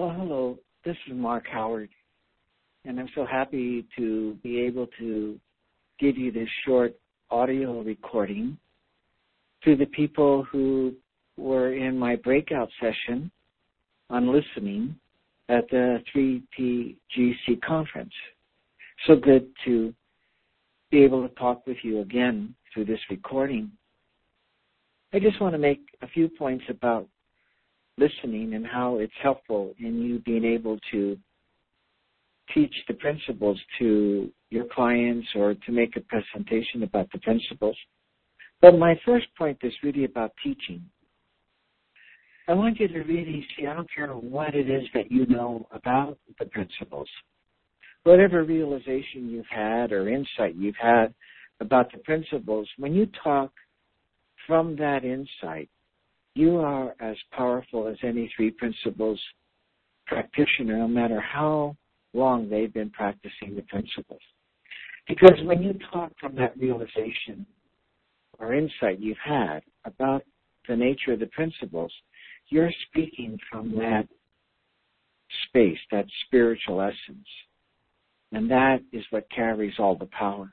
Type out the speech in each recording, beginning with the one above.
Well, hello. This is Mark Howard, and I'm so happy to be able to give you this short audio recording to the people who were in my breakout session on listening at the 3PGC conference. So good to be able to talk with you again through this recording. I just want to make a few points about listening and how it's helpful in you being able to teach the principles to your clients or to make a presentation about the principles. But my first point is really about teaching. I want you to really see, I don't care what it is that you know about the principles, whatever realization you've had or insight you've had about the principles, when you talk from that insight, you are as powerful as any three principles practitioner, no matter how long they've been practicing the principles. Because when you talk from that realization or insight you've had about the nature of the principles, you're speaking from that space, that spiritual essence. And that is what carries all the power.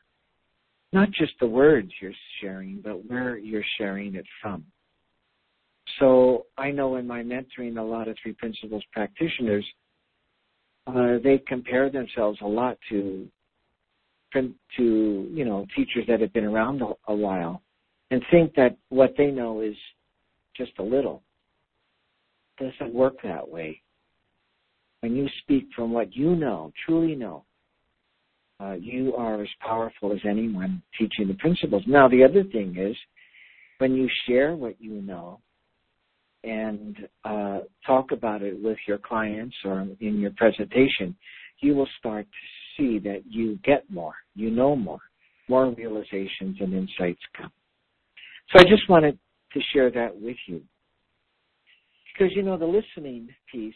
Not just the words you're sharing, but where you're sharing it from. So I know in my mentoring a lot of three principles practitioners, uh, they compare themselves a lot to to you know teachers that have been around a, a while, and think that what they know is just a little. It doesn't work that way. When you speak from what you know, truly know, uh, you are as powerful as anyone teaching the principles. Now, the other thing is, when you share what you know, and uh, talk about it with your clients or in your presentation, you will start to see that you get more, you know more, more realizations and insights come. So I just wanted to share that with you. Because, you know, the listening piece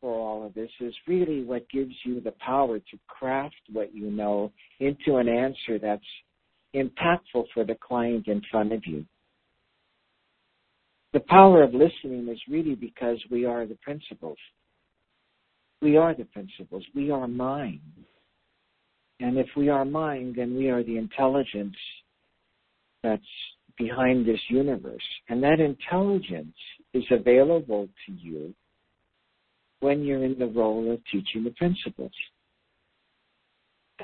for all of this is really what gives you the power to craft what you know into an answer that's impactful for the client in front of you the power of listening is really because we are the principles. We are the principles. We are mind. And if we are mind, then we are the intelligence that's behind this universe. And that intelligence is available to you when you're in the role of teaching the principles.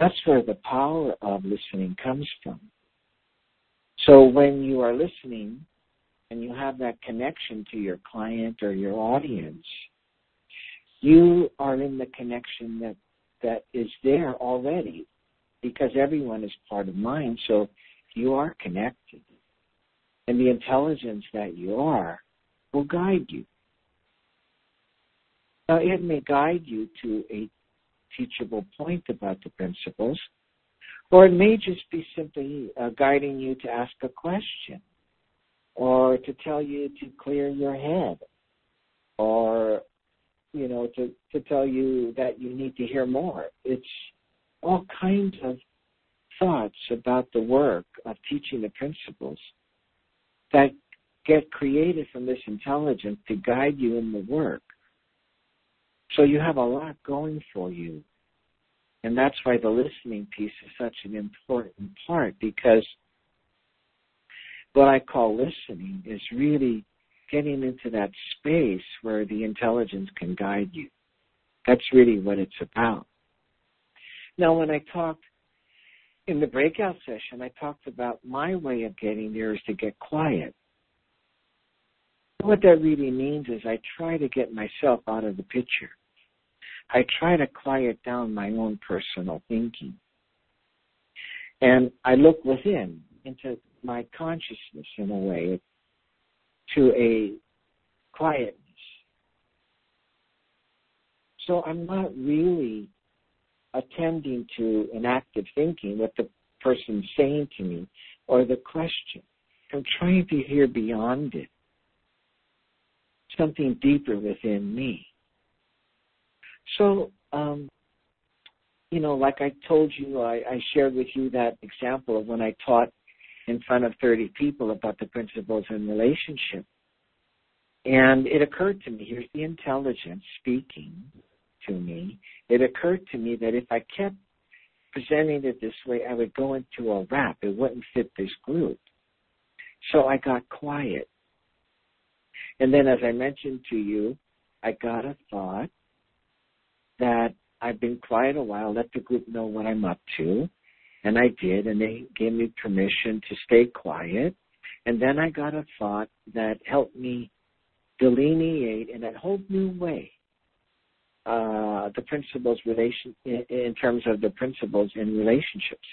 That's where the power of listening comes from. So when you are listening, and you have that connection to your client or your audience, you are in the connection that that is there already because everyone is part of mind. So you are connected. And the intelligence that you are will guide you. Now, it may guide you to a teachable point about the principles, or it may just be simply uh, guiding you to ask a question or to tell you to clear your head or you know to to tell you that you need to hear more. It's all kinds of thoughts about the work of teaching the principles that get created from this intelligence to guide you in the work. So you have a lot going for you. And that's why the listening piece is such an important part because what I call listening is really getting into that space where the intelligence can guide you. That's really what it's about. Now, when I talked in the breakout session, I talked about my way of getting there is to get quiet. What that really means is I try to get myself out of the picture. I try to quiet down my own personal thinking. And I look within into my consciousness in a way to a quietness. So I'm not really attending to an active thinking, what the person's saying to me, or the question. I'm trying to hear beyond it, something deeper within me. So, um, you know, like I told you, I, I shared with you that example of when I taught in front of 30 people about the principles in relationship. And it occurred to me, here's the intelligence speaking to me. It occurred to me that if I kept presenting it this way, I would go into a rap. It wouldn't fit this group. So I got quiet. And then, as I mentioned to you, I got a thought that I've been quiet a while, let the group know what I'm up to. And I did, and they gave me permission to stay quiet. And then I got a thought that helped me delineate in a whole new way uh, the principles relation in, in terms of the principles in relationships.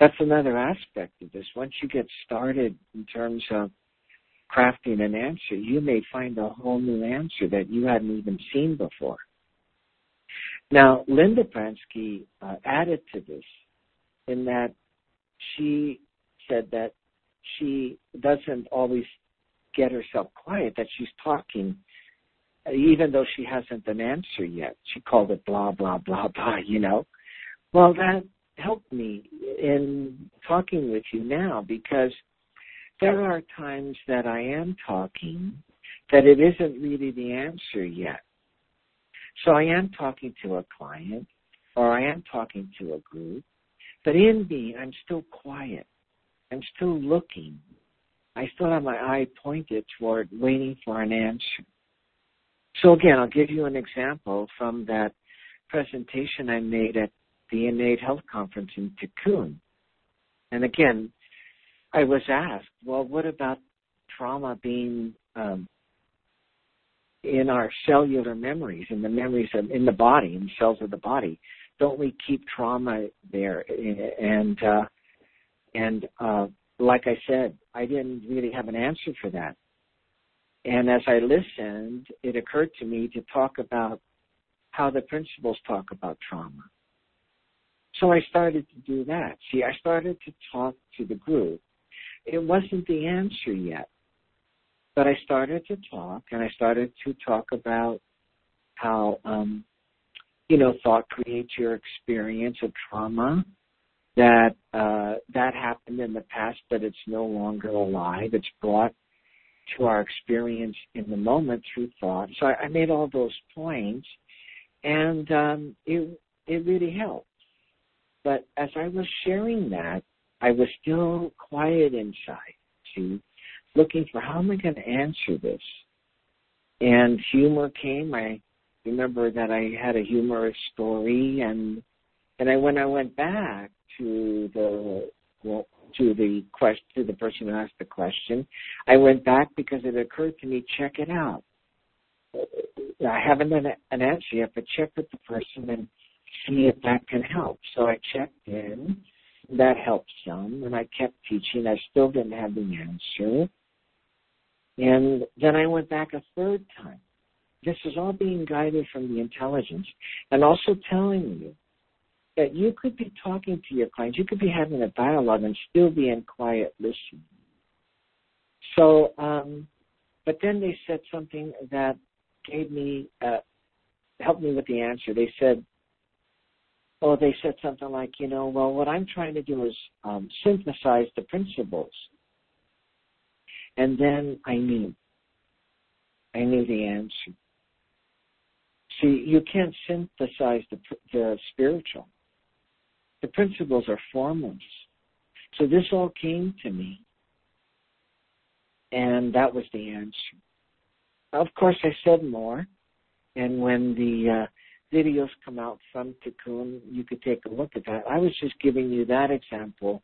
That's another aspect of this. Once you get started in terms of crafting an answer, you may find a whole new answer that you hadn't even seen before. Now, Linda Pransky uh, added to this in that she said that she doesn't always get herself quiet, that she's talking even though she hasn't an answer yet. She called it blah, blah, blah, blah, you know. Well, that helped me in talking with you now because there are times that I am talking that it isn't really the answer yet. So I am talking to a client or I am talking to a group, but in me, I'm still quiet. I'm still looking. I still have my eye pointed toward waiting for an answer. So again, I'll give you an example from that presentation I made at the Innate Health Conference in Tikkun. And again, I was asked, well, what about trauma being um, in our cellular memories, in the memories of, in the body, in cells of the body? Don't we keep trauma there? And uh, and uh, like I said, I didn't really have an answer for that. And as I listened, it occurred to me to talk about how the principles talk about trauma. So I started to do that. See, I started to talk to the group. It wasn't the answer yet, but I started to talk and I started to talk about how, um, you know, thought creates your experience of trauma, that, uh, that happened in the past, but it's no longer alive. It's brought to our experience in the moment through thought. So I, I made all those points, and um, it it really helped. But as I was sharing that, I was still quiet inside, to looking for how am I going to answer this. And humor came. I remember that I had a humorous story, and and I when I went back to the well, to the question to the person who asked the question. I went back because it occurred to me, check it out. I haven't done an answer yet, but check with the person and see if that can help. So I checked in. That helped some, and I kept teaching. I still didn't have the answer. And then I went back a third time. This is all being guided from the intelligence and also telling you that you could be talking to your clients, you could be having a dialogue and still be in quiet listening. So, um, but then they said something that gave me, uh, helped me with the answer. They said, oh, they said something like, you know, well, what I'm trying to do is um, synthesize the principles. And then I knew. I knew the answer. See, you can't synthesize the, the spiritual. The principles are formless. So this all came to me. And that was the answer. Of course, I said more. And when the uh, videos come out from Tikkun, you could take a look at that. I was just giving you that example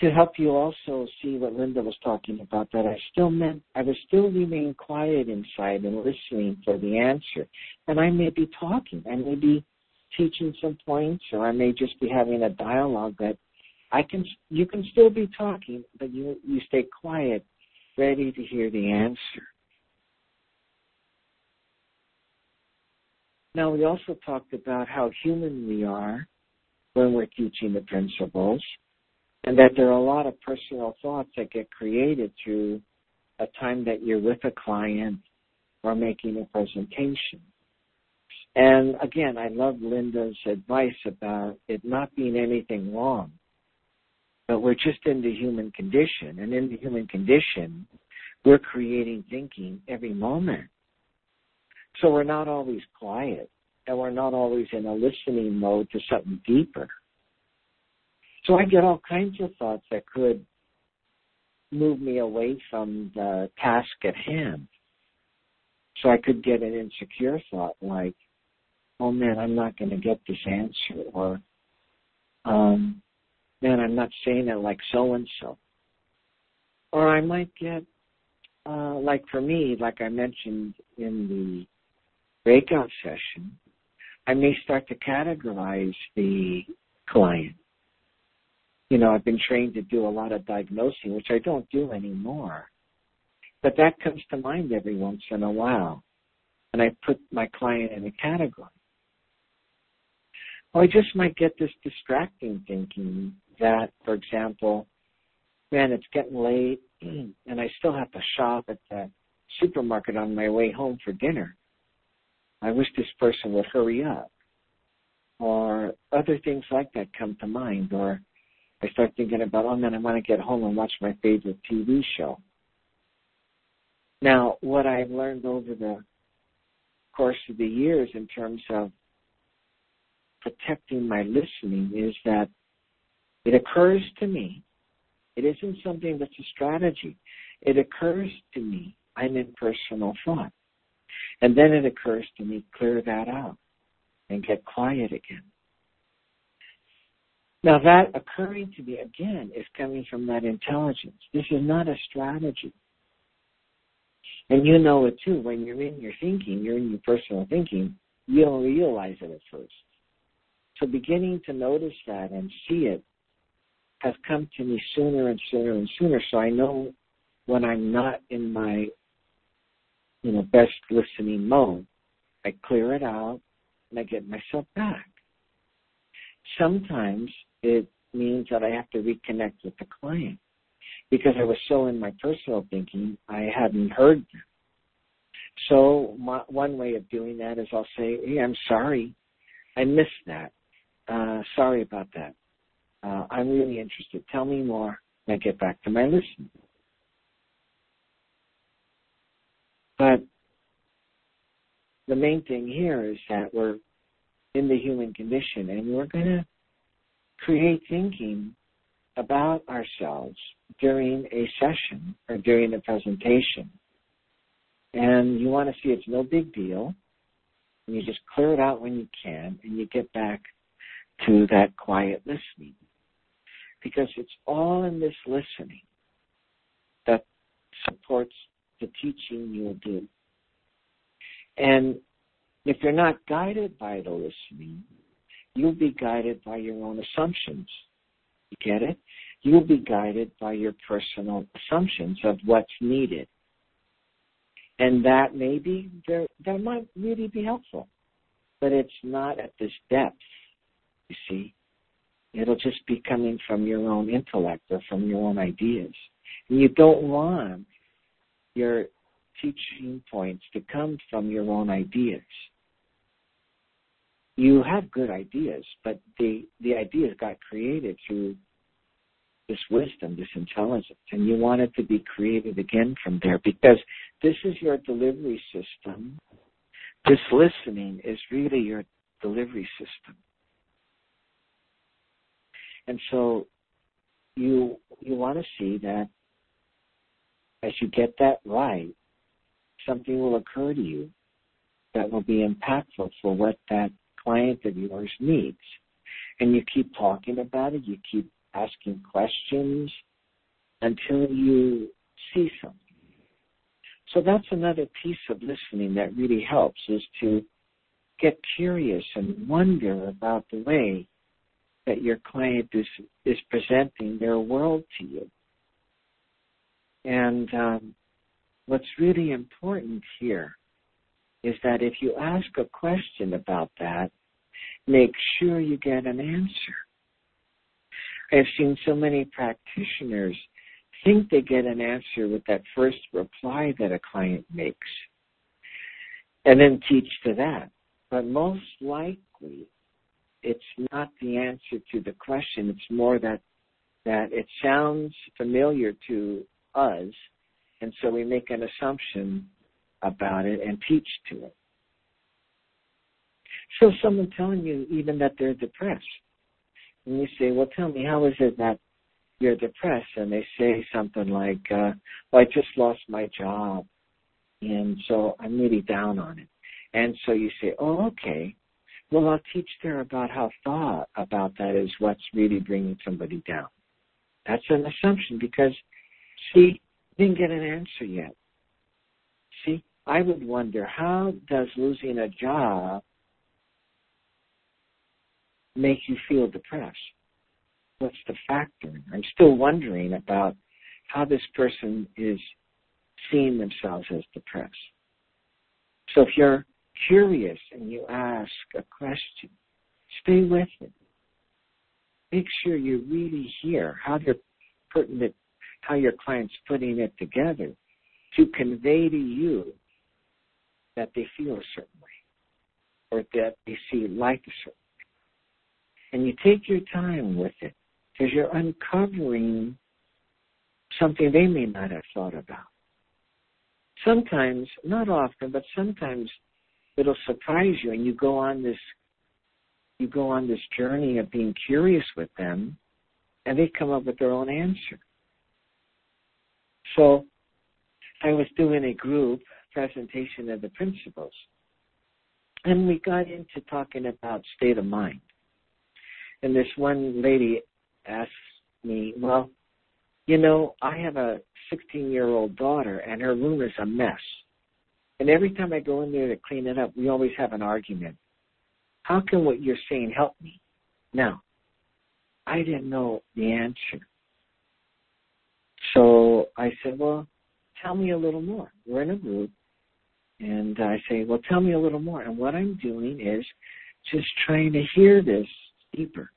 to help you also see what Linda was talking about, that I still meant, I was still remaining quiet inside and listening for the answer. And I may be talking, I may be teaching some points, or I may just be having a dialogue that I can. You can still be talking, but you you stay quiet, ready to hear the answer. Now we also talked about how human we are when we're teaching the principles, and that there are a lot of personal thoughts that get created through a time that you're with a client or making a presentation. And again, I love Linda's advice about it not being anything wrong, but we're just in the human condition. And in the human condition, we're creating thinking every moment. So we're not always quiet and we're not always in a listening mode to something deeper. So I get all kinds of thoughts that could move me away from the task at hand. So I could get an insecure thought like, oh man, I'm not going to get this answer, or um, man, I'm not saying it like so and so. Or I might get, uh, like for me, like I mentioned in the breakout session, I may start to categorize the client. You know, I've been trained to do a lot of diagnosing, which I don't do anymore. But that comes to mind every once in a while. And I put my client in a category. Well, I just might get this distracting thinking that, for example, man, it's getting late and I still have to shop at the supermarket on my way home for dinner. I wish this person would hurry up. Or other things like that come to mind. Or I start thinking about, oh man, I want to get home and watch my favorite TV show. Now, what I've learned over the course of the years in terms of protecting my listening is that it occurs to me. It isn't something that's a strategy. It occurs to me. I'm in personal thought. And then it occurs to me, clear that out and get quiet again. Now that occurring to me again is coming from that intelligence. This is not a strategy. And you know it too. When you're in your thinking, you're in your personal thinking, you don't realize it at first. So beginning to notice that and see it has come to me sooner and sooner and sooner. So I know when I'm not in my, you know, best listening mode, I clear it out and I get myself back. Sometimes it means that I have to reconnect with the client because I was so in my personal thinking, I hadn't heard them. So my, one way of doing that is I'll say, "Hey, I'm sorry, I missed that. Uh, sorry about that. Uh, I'm really interested. Tell me more, and I get back to my listening." But the main thing here is that we're in the human condition and we're going to create thinking about ourselves during a session or during a presentation. And you want to see it's no big deal. And you just clear it out when you can and you get back to that quiet listening. Because it's all in this listening that supports the teaching you'll do. And if you're not guided by the listening, you'll be guided by your own assumptions. You get it? You'll be guided by your personal assumptions of what's needed. And that may be, that might really be helpful. But it's not at this depth, you see. It'll just be coming from your own intellect or from your own ideas. And you don't want your teaching points to come from your own ideas. You have good ideas, but the, the ideas got created through this wisdom, this intelligence, and you want it to be created again from there because this is your delivery system. This listening is really your delivery system. And so you you want to see that as you get that right, something will occur to you that will be impactful for what that client of yours needs. And you keep talking about it, you keep asking questions until you see something. So that's another piece of listening that really helps is to get curious and wonder about the way that your client is, is presenting their world to you. And um, what's really important here is that if you ask a question about that, make sure you get an answer. I've seen so many practitioners think they get an answer with that first reply that a client makes and then teach to that. But most likely, it's not the answer to the question. It's more that that it sounds familiar to us And so we make an assumption about it and teach to it. So someone telling you even that they're depressed. And you say, well, tell me, how is it that you're depressed? And they say something like, uh, well, I just lost my job. And so I'm really down on it. And so you say, oh, okay. Well, I'll teach there about how thought about that is what's really bringing somebody down. That's an assumption because, see, didn't get an answer yet. I would wonder how does losing a job make you feel depressed? What's the factor? I'm still wondering about how this person is seeing themselves as depressed. So if you're curious and you ask a question, stay with it. Make sure you really hear how they're putting it, how your client's putting it together to convey to you that they feel a certain way or that they see life a certain way. And you take your time with it because you're uncovering something they may not have thought about. Sometimes, not often, but sometimes it'll surprise you and you go on this you go on this journey of being curious with them and they come up with their own answer. So I was doing a group presentation of the principles and we got into talking about state of mind. And this one lady asked me, well, you know, I have a 16 year old daughter and her room is a mess. And every time I go in there to clean it up, we always have an argument. How can what you're saying help me? Now, I didn't know the answer. So I said, well, tell me a little more. We're in a group. And I say, well, tell me a little more. And what I'm doing is just trying to hear this deeper.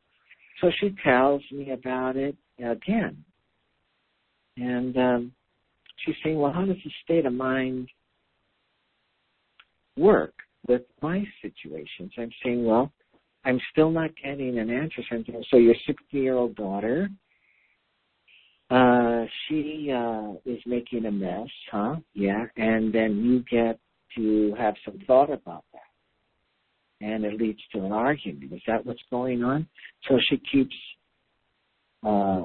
So she tells me about it again. And um, she's saying, well, how does the state of mind work with my situations? I'm saying, well, I'm still not getting an answer. So your 60 year old daughter, uh, she uh, is making a mess, huh? Yeah. And then you get to have some thought about that. And it leads to an argument. Is that what's going on? So she keeps uh,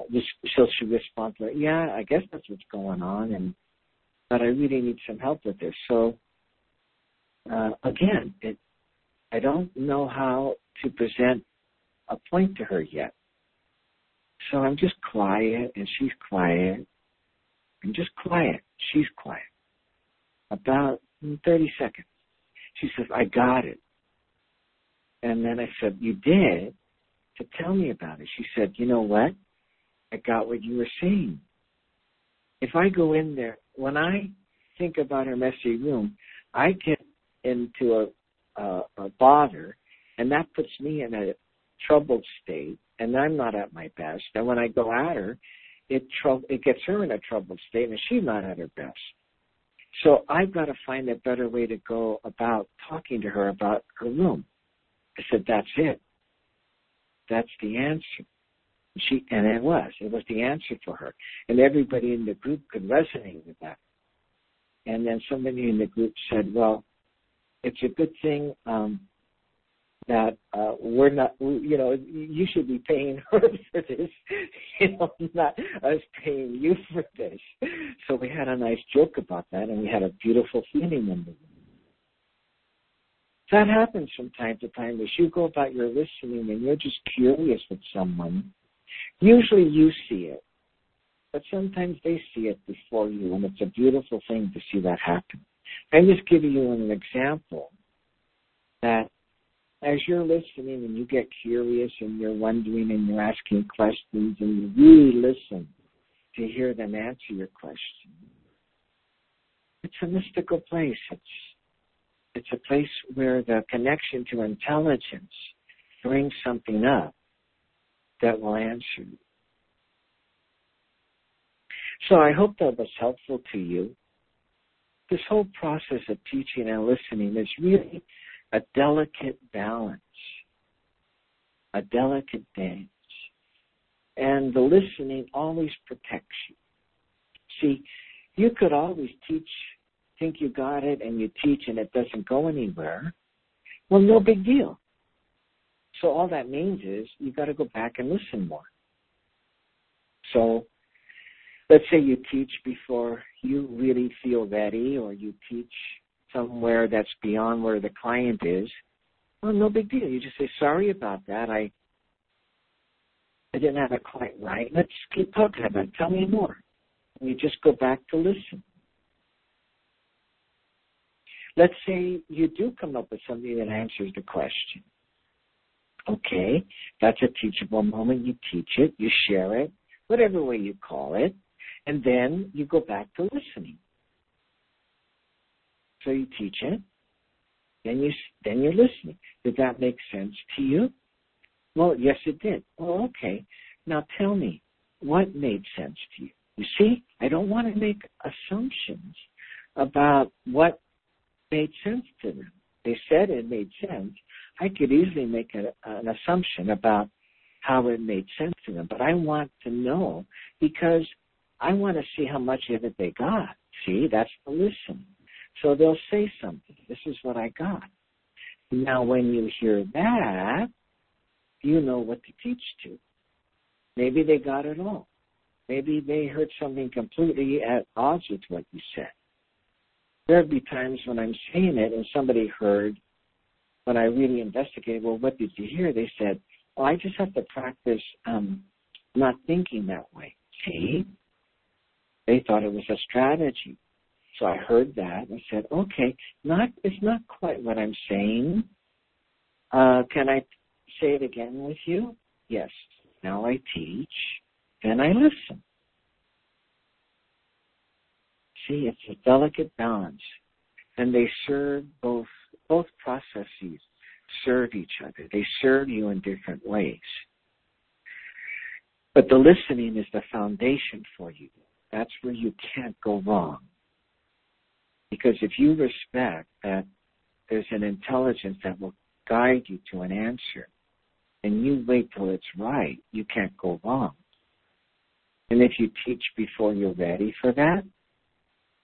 so she responds like, yeah, I guess that's what's going on, and but I really need some help with this. So uh, again, it, I don't know how to present a point to her yet. So I'm just quiet, and she's quiet. I'm just quiet. She's quiet. About 30 seconds. She says, I got it. And then I said, You did? To tell me about it. She said, You know what? I got what you were saying. If I go in there, when I think about her messy room, I get into a, a, a bother, and that puts me in a troubled state, and I'm not at my best. And when I go at her, it trou- it gets her in a troubled state, and she's not at her best. So I've got to find a better way to go about talking to her about her room. I said, that's it. That's the answer. She and it was. It was the answer for her. And everybody in the group could resonate with that. And then somebody in the group said, Well, it's a good thing um that uh we're not you know, you should be paying her for this, you know, not us paying you for this. So we had a nice joke about that and we had a beautiful feeling in the room. That happens from time to time as you go about your listening and you're just curious with someone Usually you see it, but sometimes they see it before you, and it's a beautiful thing to see that happen. I'm just giving you an example that as you're listening and you get curious and you're wondering and you're asking questions and you really listen to hear them answer your question. It's a mystical place. It's it's a place where the connection to intelligence brings something up that will answer. You. So I hope that was helpful to you. This whole process of teaching and listening is really a delicate balance, a delicate dance. And the listening always protects you. See, You could always teach, think you got it, and you teach and it doesn't go anywhere. Well, no big deal. So all that means is you got to go back and listen more. So let's say you teach before you really feel ready or you teach somewhere that's beyond where the client is. Well, no big deal. You just say, sorry about that. I I didn't have it quite right. Let's keep talking about it. Tell me more. And you just go back to listen. Let's say you do come up with something that answers the question. Okay, that's a teachable moment. You teach it, you share it, whatever way you call it, and then you go back to listening. So you teach it, then you then you're listening. Did that make sense to you? Well, yes, it did. Well, okay. Now tell me, what made sense to you? You see, I don't want to make assumptions about what made sense to them. They said it made sense. I could easily make a, an assumption about how it made sense to them, but I want to know because I want to see how much of it they got. See, that's the listen. So they'll say something. This is what I got. Now, when you hear that, you know what to teach to. Maybe they got it all. Maybe they heard something completely at odds with what you said. There'd be times when I'm saying it and somebody heard, when I really investigated, well, what did you hear? They said, oh, I just have to practice um, not thinking that way. See? They thought it was a strategy. So I heard that and said, okay, not it's not quite what I'm saying. Uh, can I say it again with you? Yes. Now I teach, then I listen. See, it's a delicate balance. And they serve both both processes serve each other. They serve you in different ways. But the listening is the foundation for you. That's where you can't go wrong. Because if you respect that there's an intelligence that will guide you to an answer, and you wait till it's right, you can't go wrong. And if you teach before you're ready for that,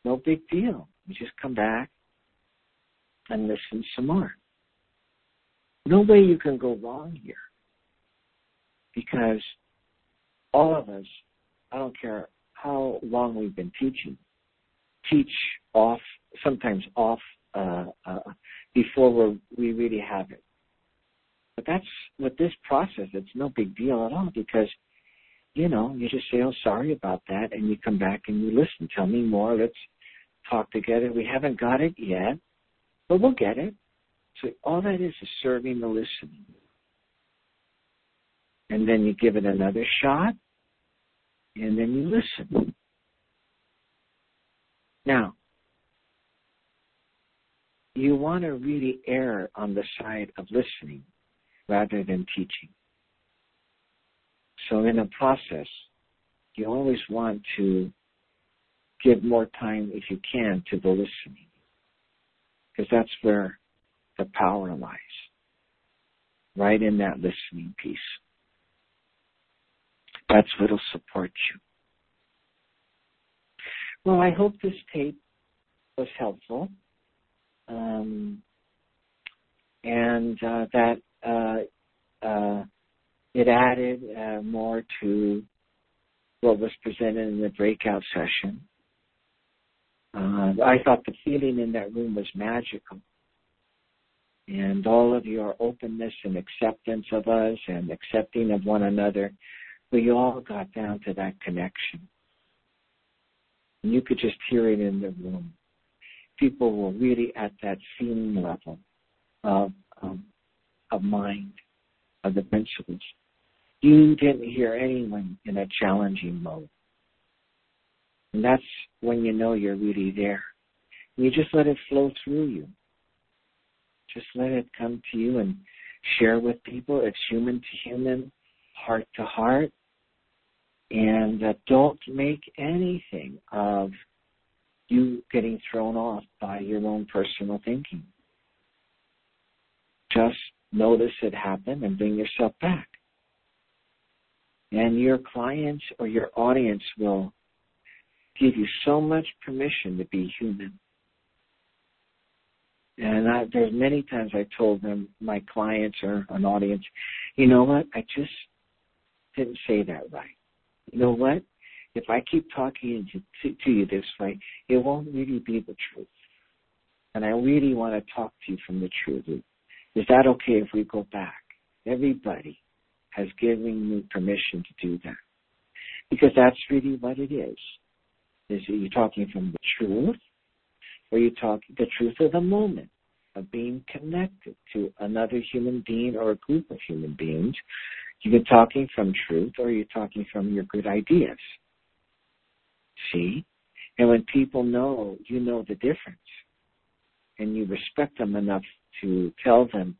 no big deal. You just come back and listen some more. No way you can go wrong here. Because all of us, I don't care how long we've been teaching, teach off, sometimes off, uh, uh, before we we really have it. But that's with this process, it's no big deal at all because, you know, you just say, oh, sorry about that, and you come back and you listen. Tell me more. Let's talk together. We haven't got it yet, but we'll get it. So all that is is serving the listening. And then you give it another shot, and then you listen. Now, you want to really err on the side of listening rather than teaching. So in a process, you always want to give more time, if you can, to the listening. Because that's where the power lies. Right in that listening piece. That's what'll support you. Well, I hope this tape was helpful. Um, and uh, that uh, uh, it added uh, more to what was presented in the breakout session. Uh, I thought the feeling in that room was magical. And all of your openness and acceptance of us and accepting of one another, we all got down to that connection. And you could just hear it in the room. People were really at that feeling level of um, of mind, of the principles. You didn't hear anyone in a challenging mode. And that's when you know you're really there. You just let it flow through you. Just let it come to you and share with people. It's human to human, heart to heart. And uh, don't make anything of you getting thrown off by your own personal thinking. Just notice it happen and bring yourself back. And your clients or your audience will give you so much permission to be human. And I, there's many times I told them, my clients or an audience, you know what? I just didn't say that right. You know what? If I keep talking to, to, to you this way, it won't really be the truth. And I really want to talk to you from the truth. Is that okay if we go back? Everybody has given me permission to do that. Because that's really what it is. Is you talking from the truth or you talking the truth of the moment of being connected to another human being or a group of human beings. You're talking from truth or you're talking from your good ideas. See? And when people know, you know the difference and you respect them enough to tell them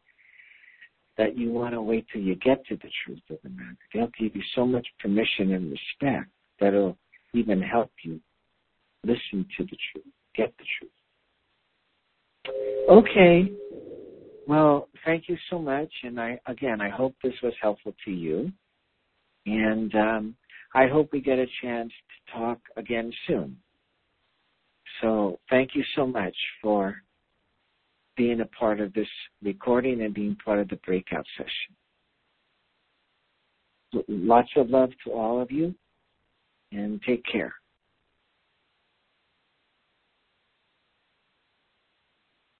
that you want to wait till you get to the truth of the matter. They'll give you so much permission and respect that it'll even help you listen to the truth, get the truth. Okay. Well, thank you so much. And I, again, I hope this was helpful to you. And um, I hope we get a chance to talk again soon. So thank you so much for being a part of this recording and being part of the breakout session. Lots of love to all of you and take care.